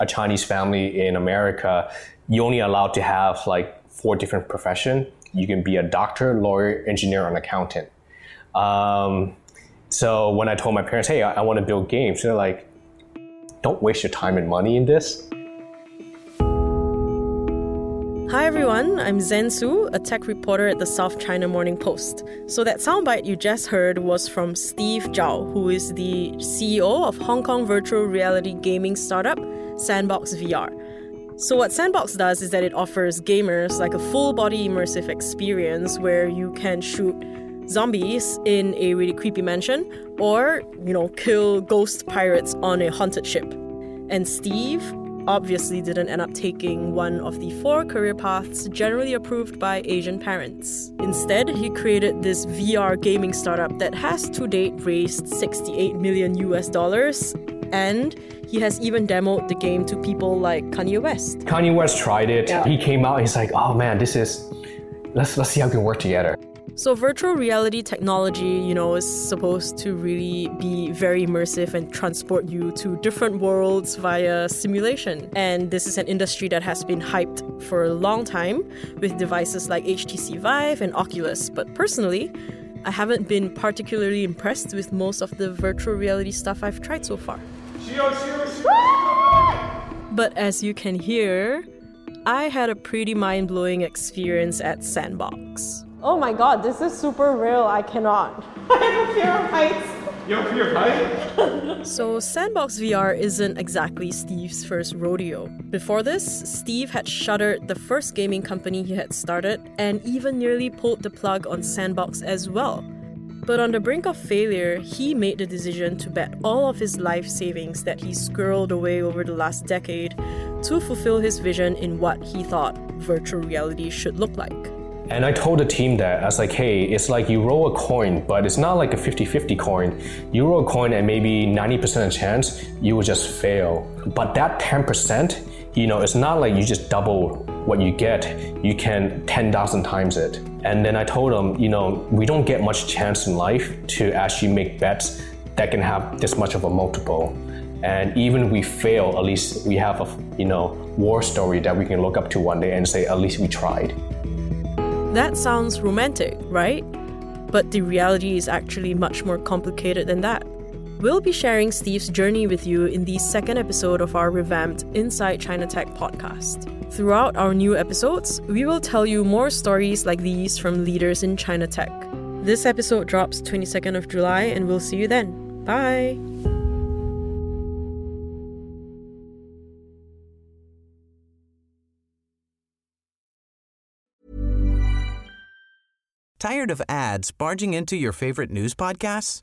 a Chinese family in America, you're only allowed to have like four different profession. You can be a doctor, lawyer, engineer, or an accountant. Um, so when I told my parents, hey, I, I want to build games, they're like, don't waste your time and money in this. Hi everyone, I'm Zen Soo, a tech reporter at the South China Morning Post. So that soundbite you just heard was from Steve Zhao, who is the CEO of Hong Kong virtual reality gaming startup Sandbox VR. So what Sandbox does is that it offers gamers like a full body immersive experience where you can shoot zombies in a really creepy mansion or, you know, kill ghost pirates on a haunted ship. And Steve obviously didn't end up taking one of the four career paths generally approved by Asian parents. Instead, he created this VR gaming startup that has to date raised 68 million US dollars and he has even demoed the game to people like Kanye West. Kanye West tried it. Yeah. He came out. He's like, "Oh man, this is let's let's see how we can work together." So virtual reality technology, you know, is supposed to really be very immersive and transport you to different worlds via simulation. And this is an industry that has been hyped for a long time with devices like HTC Vive and Oculus. But personally, I haven't been particularly impressed with most of the virtual reality stuff I've tried so far. But as you can hear, I had a pretty mind blowing experience at Sandbox. Oh my god, this is super real. I cannot. I have a fear of heights. You have fear of heights? So, Sandbox VR isn't exactly Steve's first rodeo. Before this, Steve had shuttered the first gaming company he had started and even nearly pulled the plug on Sandbox as well. But on the brink of failure, he made the decision to bet all of his life savings that he squirreled away over the last decade to fulfill his vision in what he thought virtual reality should look like. And I told the team that I was like, hey, it's like you roll a coin, but it's not like a 50-50 coin. You roll a coin and maybe 90% of chance you will just fail. But that 10%, you know, it's not like you just double what you get. You can 10,000 times it. And then I told them, you know, we don't get much chance in life to actually make bets that can have this much of a multiple. And even if we fail, at least we have a, you know, war story that we can look up to one day and say, at least we tried. That sounds romantic, right? But the reality is actually much more complicated than that. We'll be sharing Steve's journey with you in the second episode of our revamped Inside China Tech podcast. Throughout our new episodes, we will tell you more stories like these from leaders in China Tech. This episode drops 22nd of July, and we'll see you then. Bye! Tired of ads barging into your favorite news podcasts?